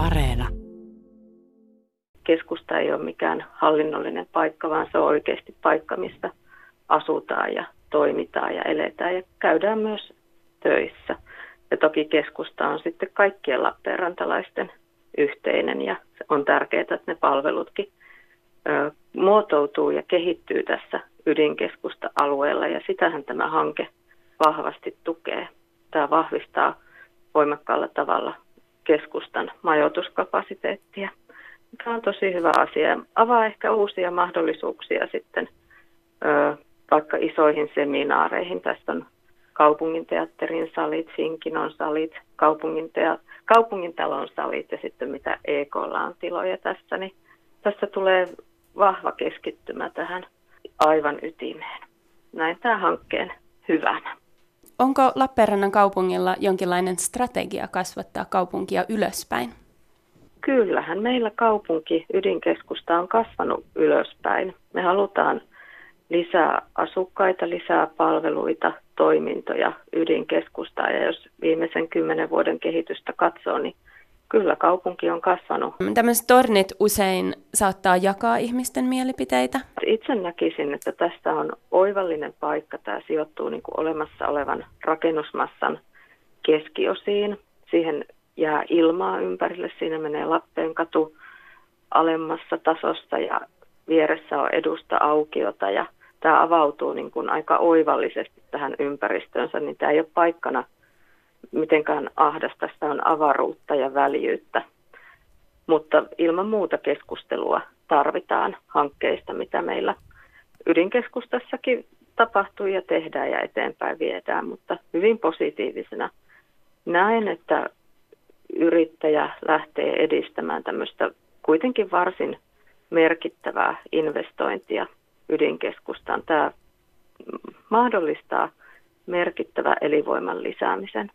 Areena. Keskusta ei ole mikään hallinnollinen paikka, vaan se on oikeasti paikka, mistä asutaan ja toimitaan ja eletään ja käydään myös töissä. Ja toki keskusta on sitten kaikkien Lappeenrantalaisten yhteinen ja on tärkeää, että ne palvelutkin ö, muotoutuu ja kehittyy tässä ydinkeskusta alueella ja sitähän tämä hanke vahvasti tukee. Tämä vahvistaa voimakkaalla tavalla keskustan majoituskapasiteettia. Tämä on tosi hyvä asia. Avaa ehkä uusia mahdollisuuksia sitten vaikka isoihin seminaareihin. Tässä on kaupunginteatterin salit, Sinkinon salit, kaupungintalon salit ja sitten mitä EKlla on tiloja tässä. Niin tässä tulee vahva keskittymä tähän aivan ytimeen. Näin tämä hankkeen hyvänä. Onko Lappeenrannan kaupungilla jonkinlainen strategia kasvattaa kaupunkia ylöspäin? Kyllähän meillä kaupunki ydinkeskusta on kasvanut ylöspäin. Me halutaan lisää asukkaita, lisää palveluita, toimintoja ydinkeskustaa. Ja jos viimeisen kymmenen vuoden kehitystä katsoo, niin kyllä kaupunki on kasvanut. Tämmöiset tornit usein saattaa jakaa ihmisten mielipiteitä. Itse näkisin, että tästä on oivallinen paikka. Tämä sijoittuu niin kuin olemassa olevan rakennusmassan keskiosiin. Siihen jää ilmaa ympärille. Siinä menee Lappeen katu alemmassa tasossa ja vieressä on edusta aukiota ja tämä avautuu niin kuin aika oivallisesti tähän ympäristöönsä, niin tämä ei ole paikkana mitenkään ahdasta, sitä on avaruutta ja väljyyttä. Mutta ilman muuta keskustelua tarvitaan hankkeista, mitä meillä ydinkeskustassakin tapahtuu ja tehdään ja eteenpäin viedään, mutta hyvin positiivisena näen, että yrittäjä lähtee edistämään tämmöistä kuitenkin varsin merkittävää investointia ydinkeskustaan. Tämä mahdollistaa merkittävä elinvoiman lisäämisen